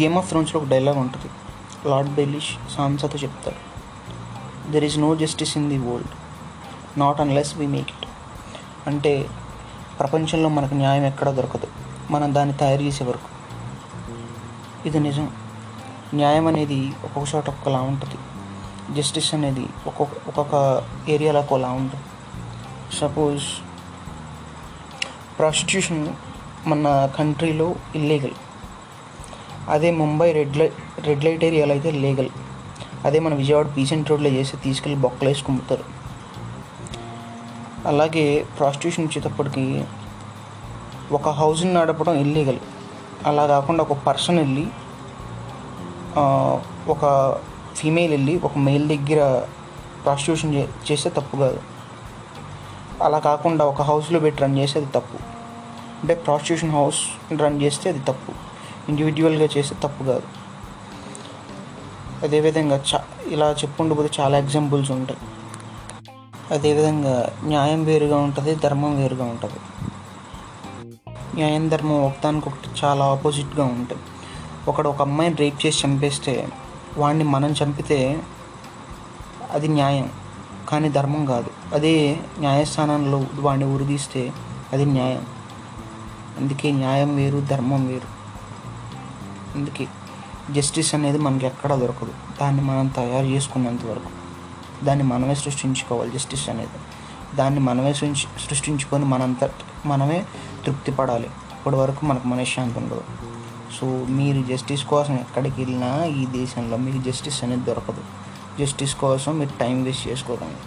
Game of థ్రోన్స్లో ఒక dialogue ఉంటుంది. Lord Baelish సాన్సాతో చెప్తారు there is no justice in the world not unless we make it అంటే ప్రపంచంలో మనకు న్యాయం ఎక్కడా దొరకదు. మనం దాన్ని తయారు చేసే వరకు. ఇది నిజం. న్యాయం అనేది ఒక్కొక్క చోట ఒక్కలా ఉంటుంది. జస్టిస్ అనేది ఒక్కొక్క ఒక్కొక్క ఏరియాలో ఒకలా ఉంటుంది. సపోజ్ ప్రాస్టిట్యూషన్ మన కంట్రీలో ఇల్లీగల్ అదే Mumbai red light red light ఏరియాలో అయితే లీగల్ అదే మన విజయవాడ పీసెంట్ రోడ్లో చేసి తీసుకెళ్ళి బొక్కలు కుమ్ముతారు. అలాగే ప్రాస్టిట్యూషన్ వచ్చేటప్పటికి ఒక హౌస్ని నడపడం ఇల్లీగల్ అలా కాకుండా ఒక పర్సన్ వెళ్ళి ఒక ఫీమేల్ వెళ్ళి ఒక మేల్ దగ్గర ప్రాస్టిట్యూషన్ చేస్తే తప్పు కాదు. అలా కాకుండా ఒక హౌస్లో పెట్టి రన్ చేస్తే అది తప్పు. అంటే ప్రాస్టిట్యూషన్ హౌస్ రన్ చేస్తే అది తప్పు. ఇండివిజువల్గా చేస్తే తప్పు కాదు. అదేవిధంగా చా ఇలా చెప్పుకుంటూ చాలా ఎగ్జాంపుల్స్ ఉంటాయి. అదేవిధంగా న్యాయం వేరుగా ఉంటుంది ధర్మం వేరుగా ఉంటుంది. న్యాయం ధర్మం ఒకదానికొకటి చాలా ఆపోజిట్గా ఉంటాయి. ఒకడు ఒక అమ్మాయిని రేప్ చేసి చంపేస్తే వాడిని మనం చంపితే అది న్యాయం కానీ ధర్మం కాదు. అదే న్యాయస్థానంలో వాడిని ఉరిదీస్తే అది న్యాయం. అందుకే న్యాయం వేరు ధర్మం వేరు. అందుకే జస్టిస్ అనేది మనకి ఎక్కడా దొరకదు. దాన్ని మనం తయారు చేసుకున్నంత వరకు. దాన్ని మనమే సృష్టించుకోవాలి జస్టిస్ అనేది. దాన్ని మనమే సృష్టించుకొని మనంత మనమే తృప్తి పడాలి అప్పటి వరకు మనకు మనశ్శాంతి ఉండదు. సో మీరు జస్టిస్ కోసం ఎక్కడికి వెళ్ళినా ఈ దేశంలో మీకు జస్టిస్ అనేది దొరకదు. జస్టిస్ కోసం మీరు టైం వేస్ట్ చేసుకోకండి.